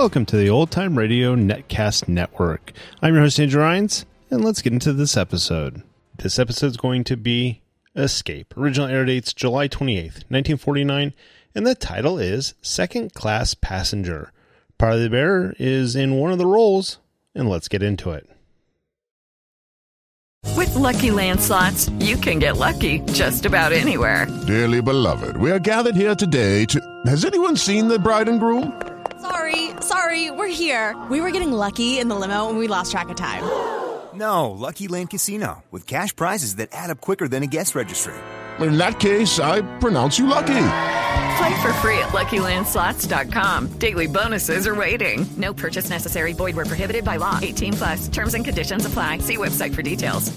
Welcome to the Old Time Radio Netcast Network. I'm your host, Andrew Rhynes, and let's get into this episode. This episode is going to be Escape. Original air dates July 28th, 1949, and the title is Second Class Passenger. Parley the Bear is in one of the roles, and let's get into it. With Lucky Land slots, you can get lucky just about anywhere. Dearly beloved, we are gathered here today to. Has anyone seen the bride and groom? Sorry, sorry, we're here. We were getting lucky in the limo and we lost track of time. No, Lucky Land Casino, with cash prizes that add up quicker than a guest registry. In that case, I pronounce you lucky. Play for free at LuckyLandSlots.com. Daily bonuses are waiting. No purchase necessary. Void where prohibited by law. 18 plus. Terms and conditions apply. See website for details.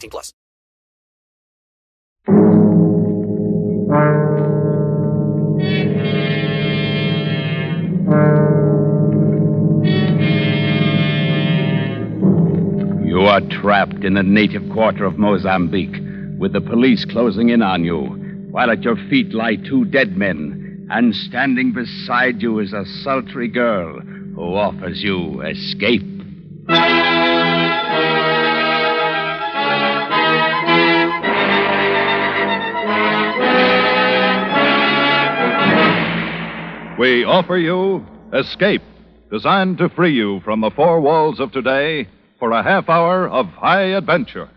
18 plus. You are trapped in the native quarter of Mozambique, with the police closing in on you, while at your feet lie two dead men, and standing beside you is a sultry girl who offers you escape. We offer you Escape, designed to free you from the four walls of today for a half hour of high adventure.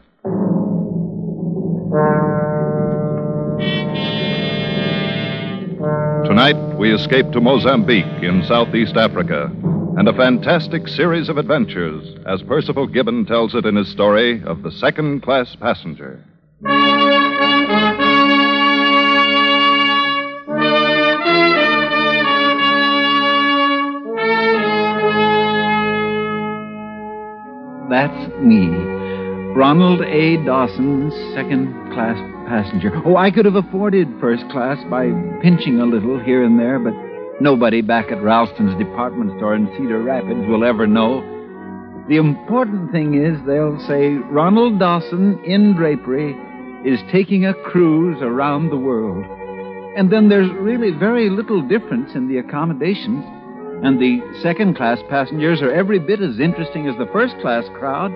Tonight, we escape to Mozambique in southeast Africa and a fantastic series of adventures, as Percival Gibbon tells it in his story of the second class passenger. That's me. Ronald A. Dawson, second class passenger. Oh, I could have afforded first class by pinching a little here and there, but nobody back at Ralston's department store in Cedar Rapids will ever know. The important thing is they'll say Ronald Dawson in drapery is taking a cruise around the world. And then there's really very little difference in the accommodations. And the second class passengers are every bit as interesting as the first class crowd.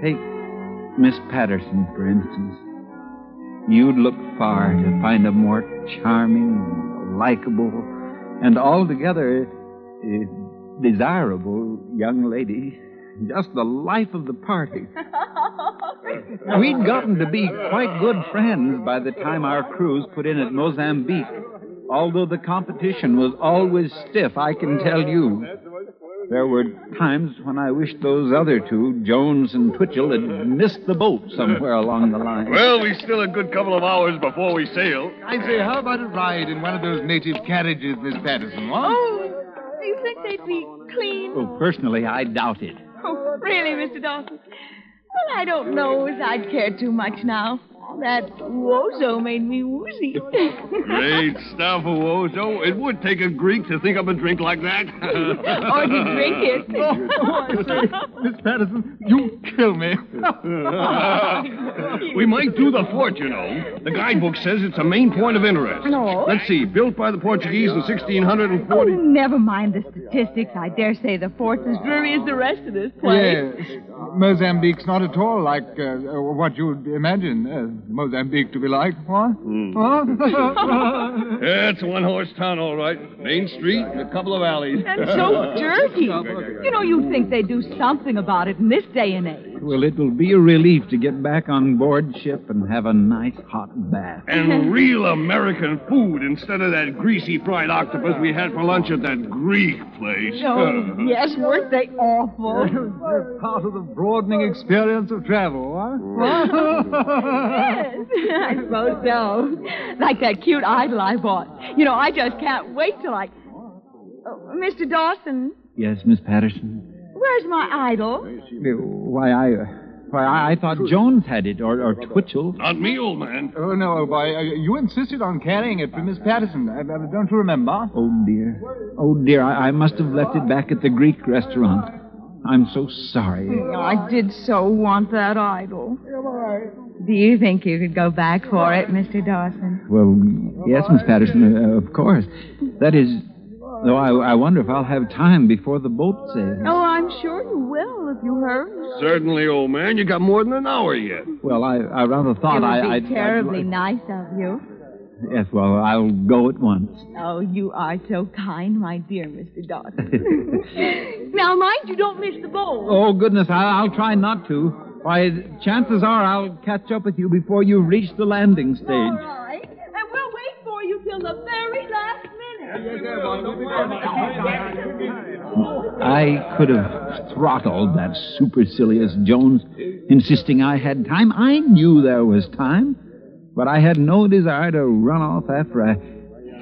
Take Miss Patterson, for instance. You'd look far to find a more charming, likable, and altogether uh, desirable young lady. Just the life of the party. We'd gotten to be quite good friends by the time our cruise put in at Mozambique. Although the competition was always stiff, I can tell you. There were times when I wished those other two, Jones and Twitchell, had missed the boat somewhere along the line. Well, we still a good couple of hours before we sail. I say, how about a ride in one of those native carriages, Miss Patterson? What? Oh, Do you think they'd be clean? Well, personally, I doubt it. Oh, really, Mr. Dawson? Well, I don't know as I'd care too much now. That ouzo made me woozy. Great stuff, ouzo. It would take a Greek to think up a drink like that. or to drink it. Oh, Miss Patterson, you kill me. we might do the fort, you know. The guidebook says it's a main point of interest. No. Let's see. Built by the Portuguese in 1640. Oh, never mind the statistics. I dare say the fort's as dreary as the rest of this place. Yes. Mozambique's not at all like uh, what you'd imagine uh, Mozambique to be like. What? What? Yeah, it's a one horse town, all right. Main street and a couple of alleys. And so dirty. You know, you'd think they'd do something about it in this day and age. Well, it will be a relief to get back on board ship and have a nice hot bath. And real American food instead of that greasy fried octopus we had for lunch at that Greek place. Oh, yes, weren't they awful? They're part of the broadening experience of travel, yes, I suppose so. Like that cute idol I bought. You know, I just can't wait till I. Oh, Mr. Dawson, Yes, Miss Patterson. Where's my idol? Why, I. Uh, why, I, I thought Jones had it, or, or Twitchell. Not me, old man. Oh, no, old boy. Uh, you insisted on carrying it for Miss Patterson. Uh, uh, don't you remember? Oh, dear. Oh, dear, I, I must have left it back at the Greek restaurant. I'm so sorry. I did so want that idol. Do you think you could go back for it, Mr. Dawson? Well, yes, Miss Patterson, uh, of course. That is, though I, I wonder if I'll have time before the boat sails. Oh, I'm sure you will if you hurry. Certainly, old man. You got more than an hour yet. Well, I, I rather thought it would I, be I'd- terribly nice of you. Yes, well, I'll go at once. Oh, you are so kind, my dear Mr. Dawson. now, mind you don't miss the boat. Oh, goodness, I, I'll try not to. Why, chances are I'll catch up with you before you reach the landing stage. All right. And we'll wait for you till the very last minute. I could have throttled that supercilious Jones, insisting I had time. I knew there was time, but I had no desire to run off after a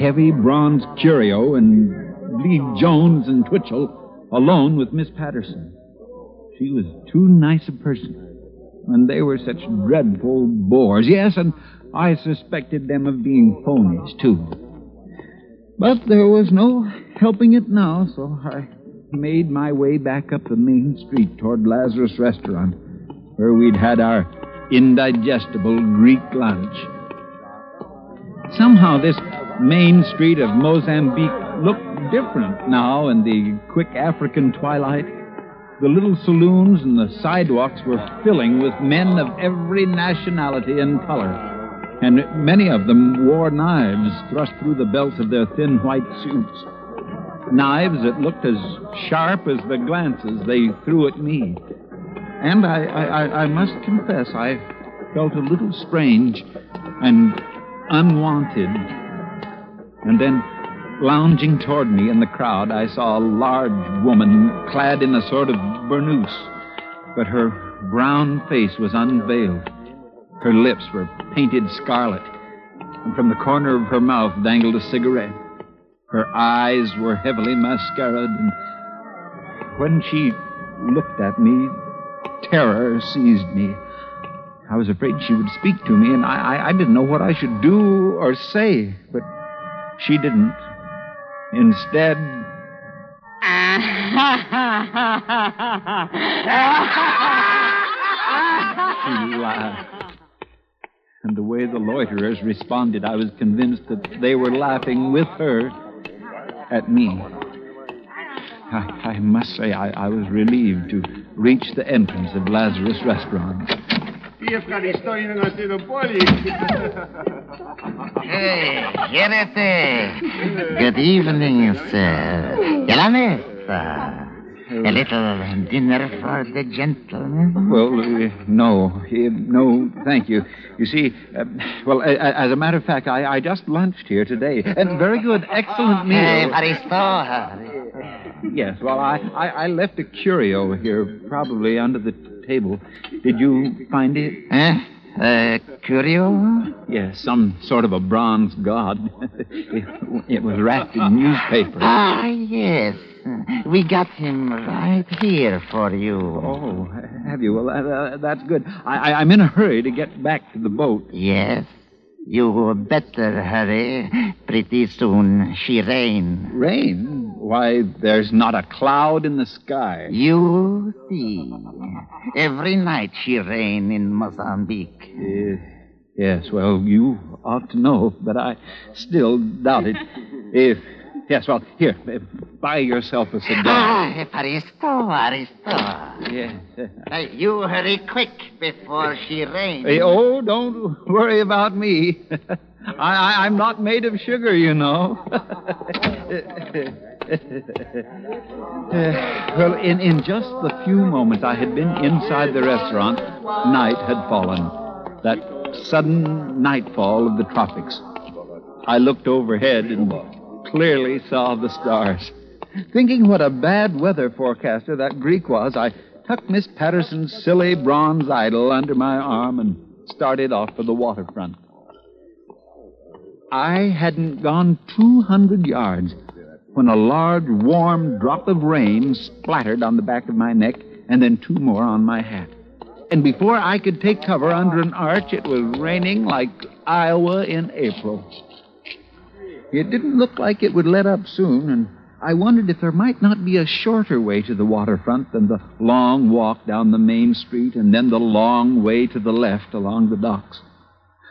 heavy bronze curio and leave Jones and Twitchell alone with Miss Patterson. She was too nice a person, and they were such dreadful bores. Yes, and I suspected them of being phonies, too. But there was no helping it now, so I made my way back up the main street toward Lazarus Restaurant, where we'd had our indigestible Greek lunch. Somehow this main street of Mozambique looked different now in the quick African twilight. The little saloons and the sidewalks were filling with men of every nationality and color, and many of them wore knives thrust through the belts of their thin white suits. Knives that looked as sharp as the glances they threw at me. And I, I, I- must confess, I felt a little strange and unwanted. And then, lounging toward me in the crowd, I saw a large woman clad in a sort of burnous, but her brown face was unveiled. Her lips were painted scarlet, and from the corner of her mouth dangled a cigarette. Her eyes were heavily mascaraed, and when she looked at me, terror seized me. I was afraid she would speak to me, and I, I, I didn't know what I should do or say, but she didn't. Instead, she laughed. And the way the loiterers responded, I was convinced that they were laughing with her at me. I, I must say, I, I was relieved to reach the entrance of Lazarus Restaurant. Hey, here it is. Good evening, sir. Get on it, sir. A little dinner for the gentlemen. Well, uh, no, uh, no, thank you. You see, uh, well, a- a- as a matter of fact, I, I just lunched here today. And very good, excellent meal. Hey, Yes, well, I, I, I left a curio here, probably under the table. Did you find it? Eh? Uh, curio? Yes, some sort of a bronze god. it, it was wrapped in newspaper. Ah, yes. We got him right here for you. Oh, have you? Well, uh, that's good. I, I, I'm in a hurry to get back to the boat. Yes. You better hurry. Pretty soon she rain. Rain? Why, there's not a cloud in the sky. You see. Every night she rain in Mozambique. Yes, yes, well, you ought to know, but I still doubt it. if Yes, well, here, buy yourself a cigar. Ah, Aristo, Aristo. Yes. Hey, you hurry quick before she rains. Hey, oh, don't worry about me. I, I, I'm not made of sugar, you know. Uh, well, in, in just the few moments I had been inside the restaurant, night had fallen. That sudden nightfall of the tropics. I looked overhead and clearly saw the stars. Thinking what a bad weather forecaster that Greek was, I tucked Miss Patterson's silly bronze idol under my arm and started off for the waterfront. I hadn't gone 200 yards when a large, warm drop of rain splattered on the back of my neck and then two more on my hat. And before I could take cover under an arch, it was raining like Iowa in April. It didn't look like it would let up soon, and I wondered if there might not be a shorter way to the waterfront than the long walk down the main street and then the long way to the left along the docks.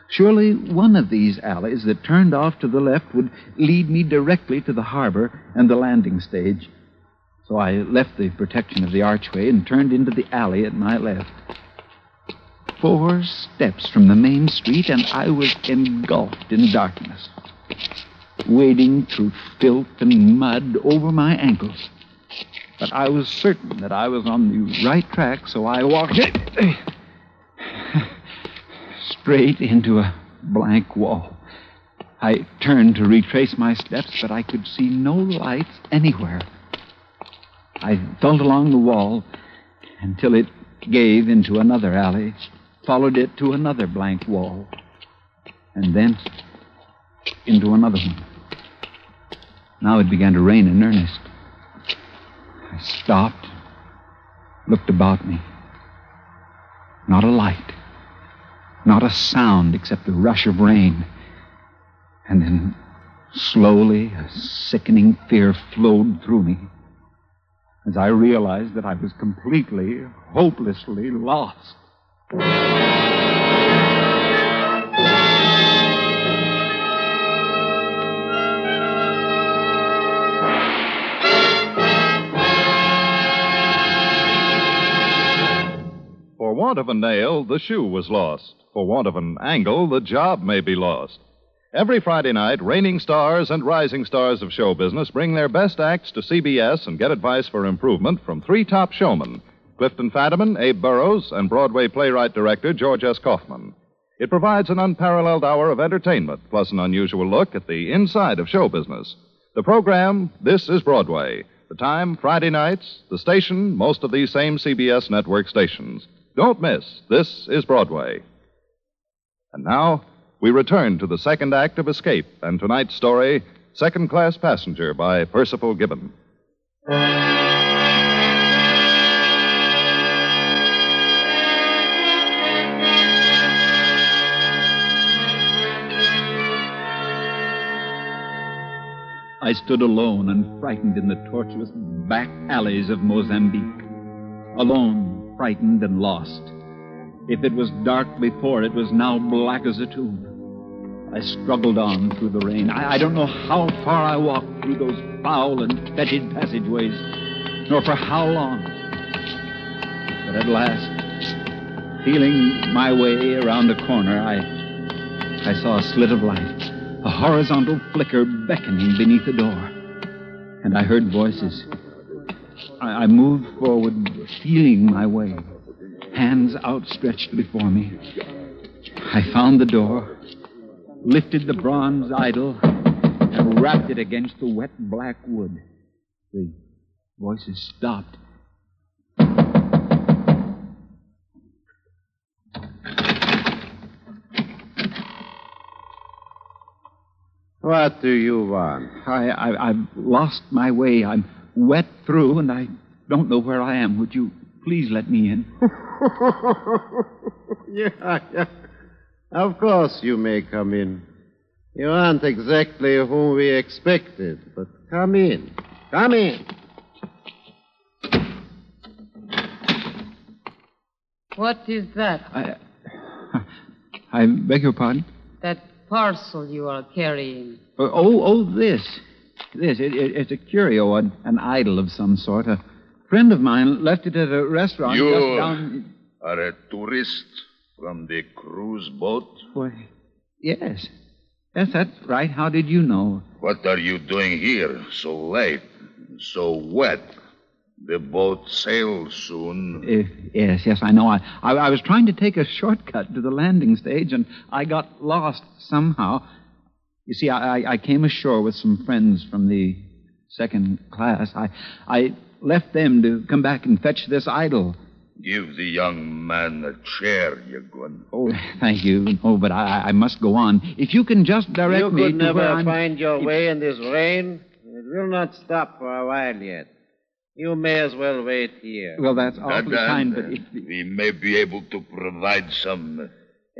Surely one of these alleys that turned off to the left would lead me directly to the harbor and the landing stage. So I left the protection of the archway and turned into the alley at my left. Four steps from the main street, and I was engulfed in darkness, wading through filth and mud over my ankles. But I was certain that I was on the right track, so I walked straight into a blank wall. I turned to retrace my steps, but I could see no lights anywhere. I felt along the wall until it gave into another alley, followed it to another blank wall, and then into another one. Now it began to rain in earnest. I stopped, looked about me. Not a light. Not a sound except the rush of rain. And then, slowly, a sickening fear flowed through me as I realized that I was completely, hopelessly lost. For want of a nail, the shoe was lost. For want of an angle, the job may be lost. Every Friday night, reigning stars and rising stars of show business bring their best acts to CBS and get advice for improvement from three top showmen Clifton Fadiman, Abe Burrows, and Broadway playwright director George S. Kaufman. It provides an unparalleled hour of entertainment, plus an unusual look at the inside of show business. The program, This is Broadway. The time, Friday nights. The station, most of these same CBS network stations. Don't miss This is Broadway. And now, we return to the second act of Escape and tonight's story, Second Class Passenger by Percival Gibbon. I stood alone and frightened in the tortuous back alleys of Mozambique. Alone, frightened, and lost. If it was dark before, it was now black as a tomb. I struggled on through the rain. I, I don't know how far I walked through those foul and fetid passageways, nor for how long. But at last, feeling my way around a corner, I, I saw a slit of light, a horizontal flicker beckoning beneath the door. And I heard voices. I, I moved forward, feeling my way, hands outstretched before me. I found the door, lifted the bronze idol, and rapped it against the wet black wood. The voices stopped. What do you want? I, I, I've lost my way. I'm wet through, and I don't know where I am. Would you please let me in? yeah, yeah. Of course you may come in. You aren't exactly whom we expected, but come in. Come in. What is that? I, I beg your pardon? That parcel you are carrying. Oh, oh, oh this. This. It, it, it's a curio, an, an idol of some sort. A friend of mine left it at a restaurant You just down. are a tourist from the cruise boat? Why, yes. Yes, that's right. How did you know? What are you doing here so late, so wet? The boat sails soon. Uh, yes, yes, I know. I, I, I was trying to take a shortcut to the landing stage, and I got lost somehow. You see, I, I, I came ashore with some friends from the second class. I, I left them to come back and fetch this idol. Give the young man a chair, Yagun. Oh, thank you. Oh, but I, I must go on. If you can just direct you me could to never where I'm... find your way in this rain. It will not stop for a while yet. You may as well wait here. Well, that's awfully Madame, kind, but if... we may be able to provide some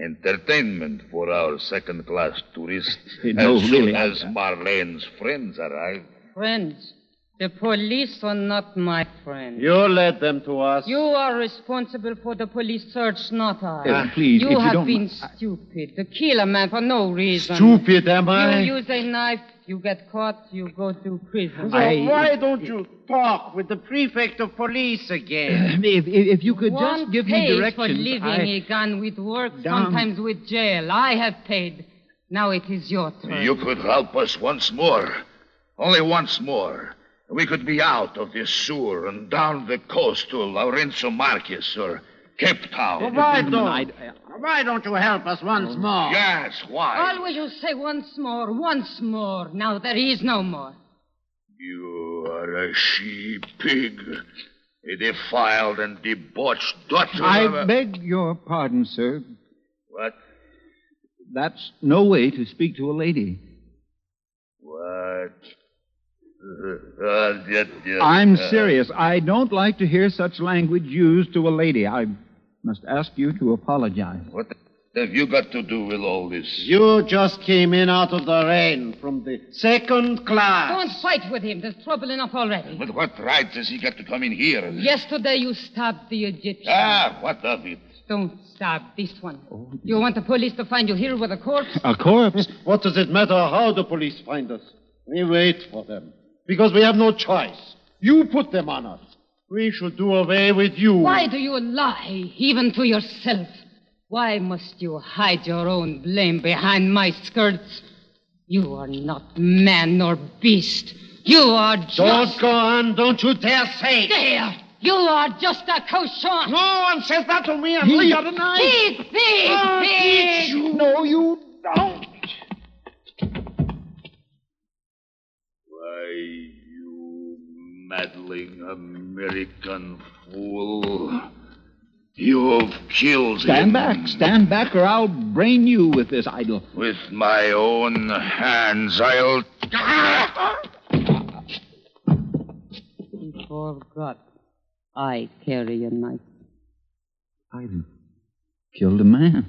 entertainment for our second class tourists No, as soon really, I- as Marlene's friends arrive. Friends. The police are not my friends. You led them to us. You are responsible for the police search, not I. Uh, please, you if you have don't been mi- stupid to kill a man for no reason. Stupid, am I? You use a knife, you get caught, you go to prison. So why don't you talk with the prefect of police again? If, if, if you could One just give me pays directions. for living I- a gun with work, Down. sometimes with jail. I have paid. Now it is your turn. You could help us once more. Only once more. We could be out of this sewer and down the coast to Lourenço Marques or Cape Town. Well, why don't, uh, why don't you help us once mm. more? Yes, why? Always you say once more, once more. Now there is no more. You are a she pig. A defiled and debauched daughter of I a... beg your pardon, sir. What? That's no way to speak to a lady. What? Uh, yet, yet, I'm uh, serious. I don't like to hear such language used to a lady. I must ask you to apologize. What have you got to do with all this? You just came in out of the rain from the second class. Don't fight with him. There's trouble enough already. But what right has he got to come in here? Yesterday you stabbed the Egyptian. Ah, what of it? Don't stab this one. You want the police to find you here with a corpse? A corpse? What does it matter how the police find us? We wait for them. Because we have no choice. You put them on us. We should do away with you. Why do you lie, even to yourself? Why must you hide your own blame behind my skirts? You are not man nor beast. You are just. Don't go on. Don't you dare say. There! You are just a cochon. No one says that to me. He- He got a knife. Thief! Thief! I'll thief! you. No, you don't. Why, you meddling American fool. You've killed Stand him. Stand back. Stand back, or I'll brain you with this idol. With my own hands, I'll. He forgot. I carry a knife. I've killed a man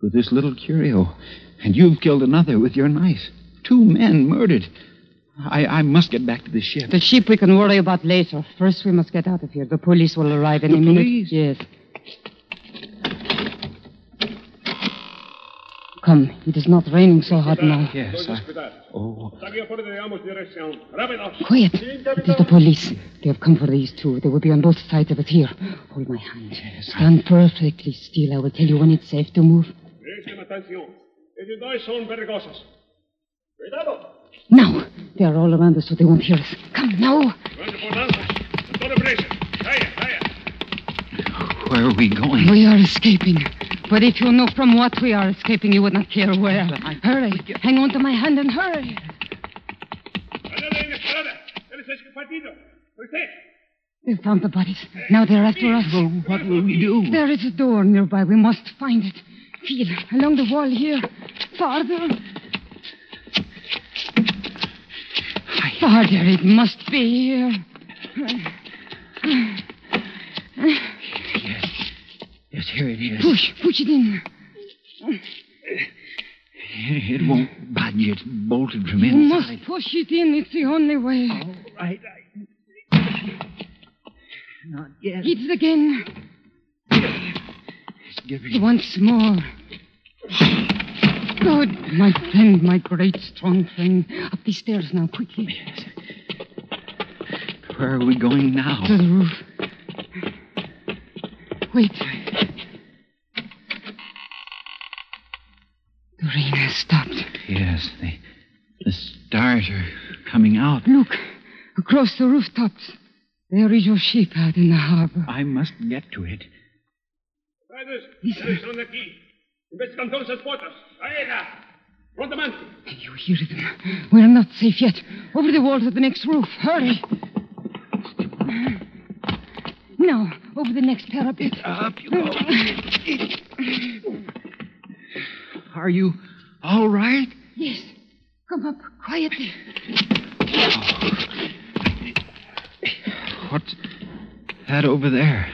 with this little curio, and you've killed another with your knife. Two men murdered. I, I must get back to the ship. The ship we can worry about later. First, we must get out of here. The police will arrive any The minute. police? Yes. Come, it is not raining so hard now. Yes, I... Oh. Quiet. It is the police. They have come for these two. They will be on both sides of us here. Hold my hand. Yes, Stand perfectly still. I will tell you when it's safe to move. Now. They are all around us, so they won't hear us. Come, now. Where are we going? We are escaping. But if you knew from what we are escaping, you would not care where. I... Hurry. Hang on to my hand and hurry. They found the bodies. Now they're after us. Well, what will we do? There is a door nearby. We must find it. Feel along the wall here. Farther. Farther it must be here. Yes, Yes, here it is. Push, push it in. It won't budge. It's bolted from You inside. must push it in. It's the only way. right. Not yet. Hit it again. It's giving. Once more. Good, my friend, my great strong friend. Up these stairs now, quickly. Yes. Where are we going now? To the roof. Wait. The rain has stopped. Yes, the, the stars are coming out. Look, across the rooftops. There is your ship out in the harbor. I must get to it. Riders, there is on the quay. Investigan esas puertas. Aega. Prontamente. You hear them. We're not safe yet. Over the wall to the next roof. Hurry. Now, over the next parapet. Up you go. Are you all right? Yes. Come up quietly. What's that over there?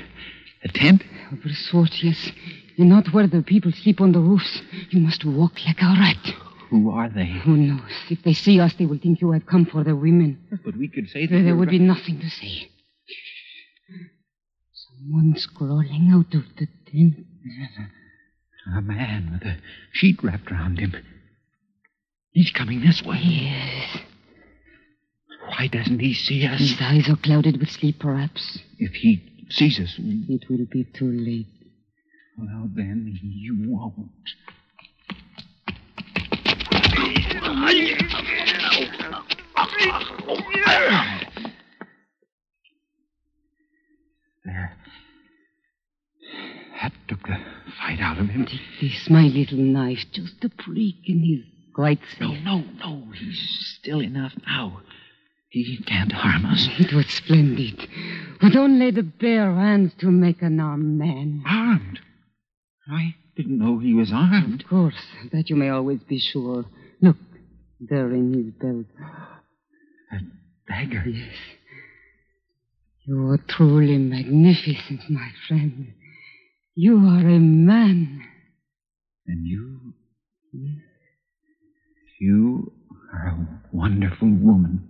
A tent? Of a sort, yes. And not where the people sleep on the roofs. You must walk like a rat. Who are they? Who knows? If they see us, they will think you have come for the women. But we could say that There, there would be nothing to say. Someone's crawling out of the tent. A man with a sheet wrapped around him. He's coming this way. Yes. Why doesn't he see us? His eyes are clouded with sleep, perhaps. If he sees us, It will be too late. Well, then you won't. There. That took the fight out of him. This, my little knife, just a prick, and he's quite No, no, no. He's still enough now. He can't harm us. It was splendid. With only the bare hands to make an armed man. Armed? I didn't know he was armed. Of course, that you may always be sure. Look, there in his belt. A dagger. Yes. You are truly magnificent, my friend. You are a man. And you. Yes. You are a wonderful woman.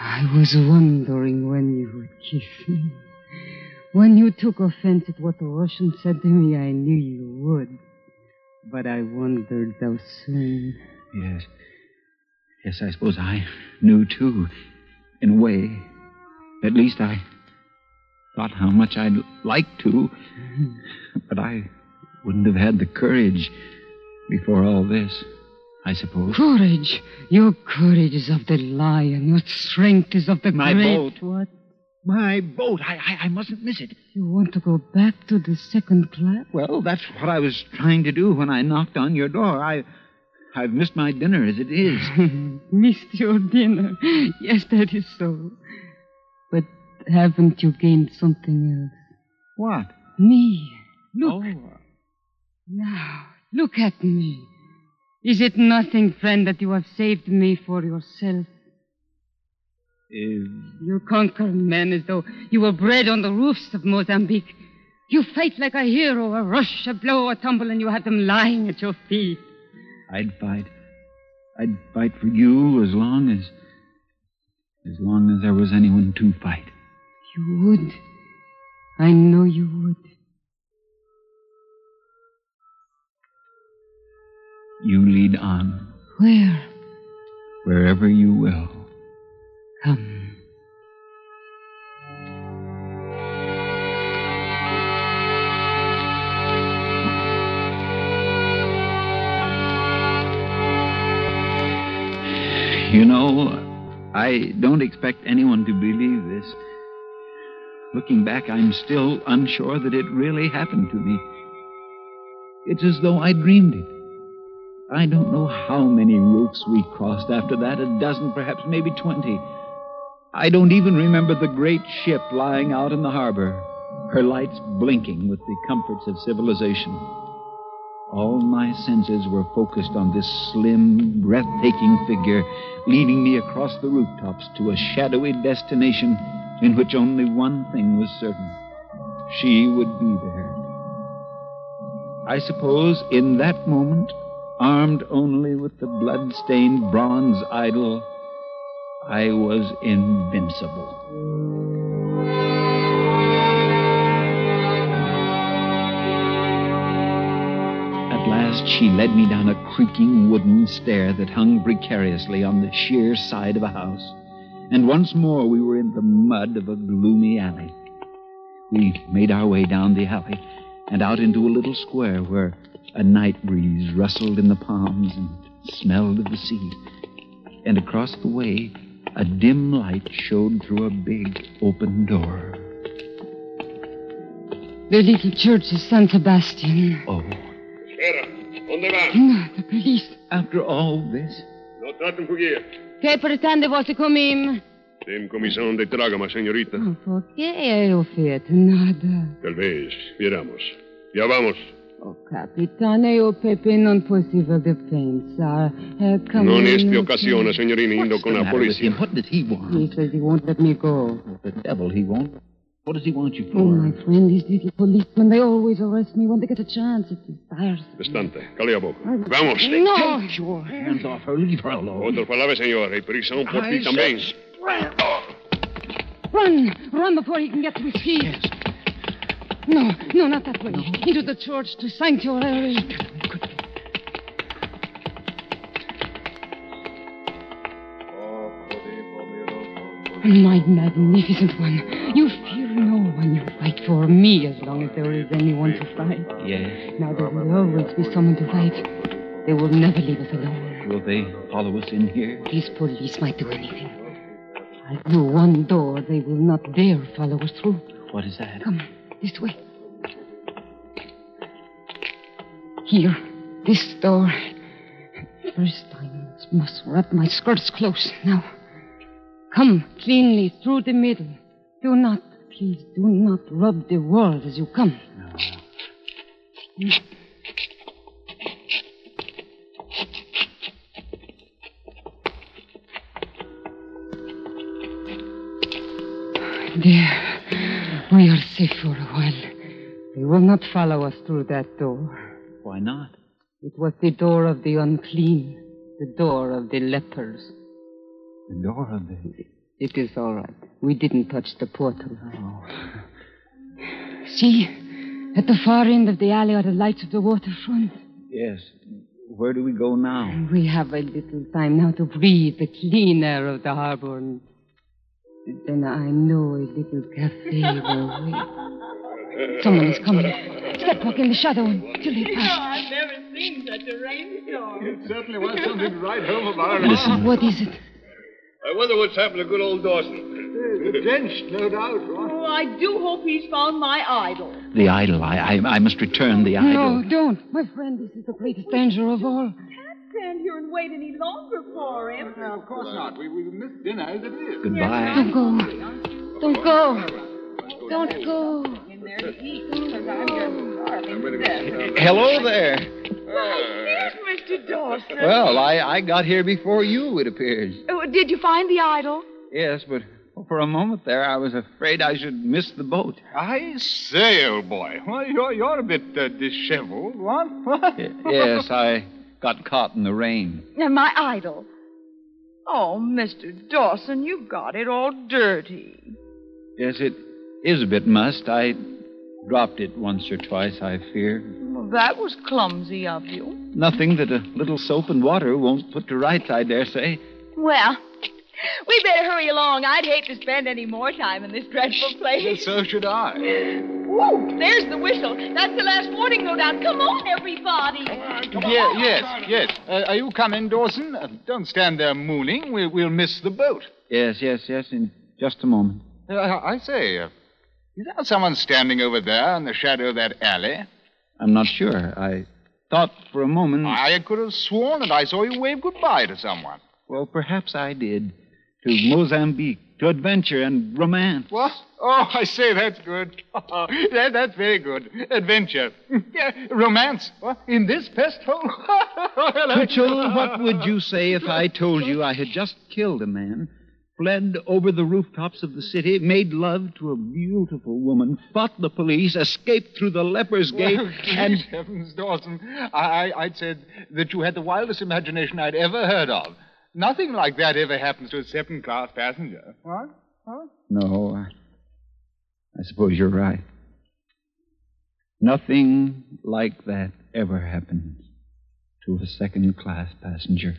I was wondering when you would kiss me. When you took offense at what the Russian said to me, I knew you would. But I wondered how soon. Yes. Yes, I suppose I knew too. In a way. At least I thought how much I'd like to. Mm-hmm. But I wouldn't have had the courage before all this, I suppose. Courage. Your courage is of the lion. Your strength is of the My great. boat. What? My boat. I, I, I mustn't miss it. You want to go back to the second class? Well, that's what I was trying to do when I knocked on your door. I, I've missed my dinner as it is. Missed your dinner. Yes, that is so. But haven't you gained something else? What? Me. Look. Oh. Now, look at me. Is it nothing, friend, that you have saved me for yourself? Is You conquer men as though you were bred on the roofs of Mozambique. You fight like a hero, a rush, a blow, a tumble, and you have them lying at your feet. I'd fight. I'd fight for you as long as. as long as there was anyone to fight. You would. I know you would. You lead on Where? wherever you will. Come. You know, I don't expect anyone to believe this. Looking back, I'm still unsure that it really happened to me. It's as though I dreamed it. I don't know how many roofs we crossed after that a dozen, perhaps, maybe twenty. I don't even remember the great ship lying out in the harbor, her lights blinking with the comforts of civilization. All my senses were focused on this slim, breathtaking figure leading me across the rooftops to a shadowy destination in which only one thing was certain she would be there. I suppose in that moment, armed only with the blood-stained bronze idol, I was invincible. At last, she led me down a creaking wooden stair that hung precariously on the sheer side of a house. And once more, we were in the mud of a gloomy alley. We made our way down the alley and out into a little square where a night breeze rustled in the palms and smelled of the sea. And across the way, a dim light showed through a big open door. The little church is San Sebastian. Oh. Spera, onde va? No, the police. After all this? No traten fugir. Che pretende você comigo? Tem comissão de trágama, senhorita. Oh, Por que eu eh, feito nada? Talvez. Viramos. Já vamos. O capitano e o Pepe non possible de pensar. É eh, como Non este occasione, signorina, indo con la polizia. What did he want? He says he won't let me go. The devil he won't. What does he want you oh, for? Oh, my friend, these little policemen, they always arrest me when they get a chance. It's tiresome. Bastante. Cali a boca. Vamos. No! Take your hands off her. Leave her alone. Outras palavras, senhor. E prisão por I ti said também. Run! Run before he can get to his feet. No, no, not that way. Into the church to sanctuary. My magnificent one, you fear no one. You fight for me as long as there is anyone to fight. Yes. Now there will always be someone to fight. They will never leave us alone. Will they follow us in here? These police might do anything. I'll do one door they will not dare follow us through. What is that? Come, this way. Here, this door. First, I must wrap my skirts close. Now, come cleanly through the middle. Do not, please, do not rub the walls as you come. There. We are safe for a while. They will not follow us through that door. Why not? It was the door of the unclean, the door of the lepers. The door of the. It is all right. We didn't touch the portal. Oh. See, at the far end of the alley are the lights of the waterfront. Yes. Where do we go now? We have a little time now to breathe the clean air of the harbor. And then I know a little cafe will wait. Someone is coming. Step walk in the shadow until they pass. I've never seen such a rainstorm. It certainly was something to write home about. Listen. What is it? I wonder what's happened to good old Dawson. Drenched, no doubt. What? Oh, I do hope he's found my idol. The idol. I, I, I must return the idol. No, don't. My friend, this is the greatest danger of all. Can't stand here and wait any longer for him. of course not. We, we missed dinner as it is. Goodbye. Don't go. Don't go. Don't go. In there to eat, because I'm just starving to death. Hello there. Oh, here's Mr. Dawson. Well, I, I got here before you, it appears. Oh, did you find the idol? Yes, but for a moment there, I was afraid I should miss the boat. I say, old boy. Well, you're, you're a bit uh, disheveled. What? What? yes, I got caught in the rain. Uh, My idol. Oh, Mr. Dawson, you got it all dirty. Yes, it is a bit mussed. I dropped it once or twice, I fear. Well, that was clumsy of you. Nothing that a little soap and water won't put to rights, I dare say. Well, we better hurry along. I'd hate to spend any more time in this dreadful place. so should I. Whoa, there's the whistle. That's the last warning, no doubt. Come on, everybody. Yeah, yes, yes. Uh, are you coming, Dawson? Uh, don't stand there mooning. We'll, we'll miss the boat. Yes, yes, yes, in just a moment. Uh, I I say, uh, is there someone standing over there in the shadow of that alley? I'm not sure. I thought for a moment. I could have sworn that I saw you wave goodbye to someone. Well, perhaps I did. To Mozambique to adventure and romance. What? Oh, I say, that's good. that, that's very good. Adventure. Yeah, romance. What? In this pest hole? Twitchell, what would you say if I told you I had just killed a man, fled over the rooftops of the city, made love to a beautiful woman, fought the police, escaped through the leper's gate, Well, and. heavens, Dawson. I, I, I'd said that you had the wildest imagination I'd ever heard of. Nothing like that ever happens to a second class passenger. What? Huh? No, I, I suppose you're right. Nothing like that ever happens to a second class passenger.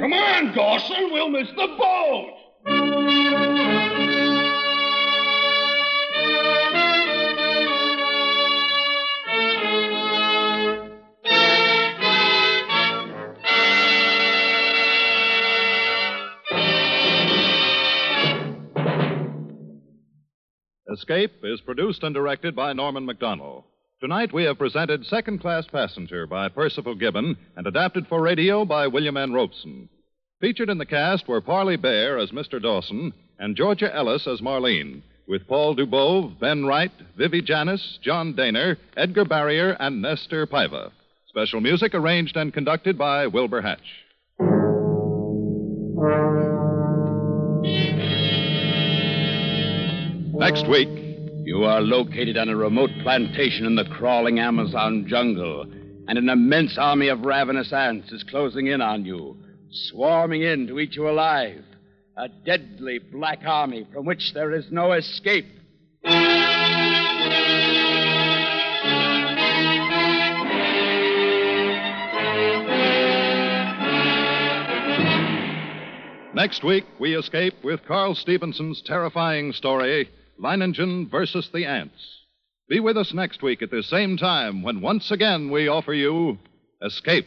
Come on, Dawson. We'll miss the boat. Escape is produced and directed by Norman MacDonnell. Tonight we have presented Second Class Passenger by Percival Gibbon and adapted for radio by William N. Robson. Featured in the cast were Parley Baer as Mr. Dawson and Georgia Ellis as Marlene, with Paul Dubov, Ben Wright, Vivi Janiss, John Dehner, Edgar Barrier, and Nestor Paiva. Special music arranged and conducted by Wilbur Hatch. Next week, you are located on a remote plantation in the crawling Amazon jungle, and an immense army of ravenous ants is closing in on you, swarming in to eat you alive. A deadly black army from which there is no escape. Next week, we escape with Carl Stephenson's terrifying story, Leiningen versus the Ants. Be with us next week at the same time when once again we offer you Escape.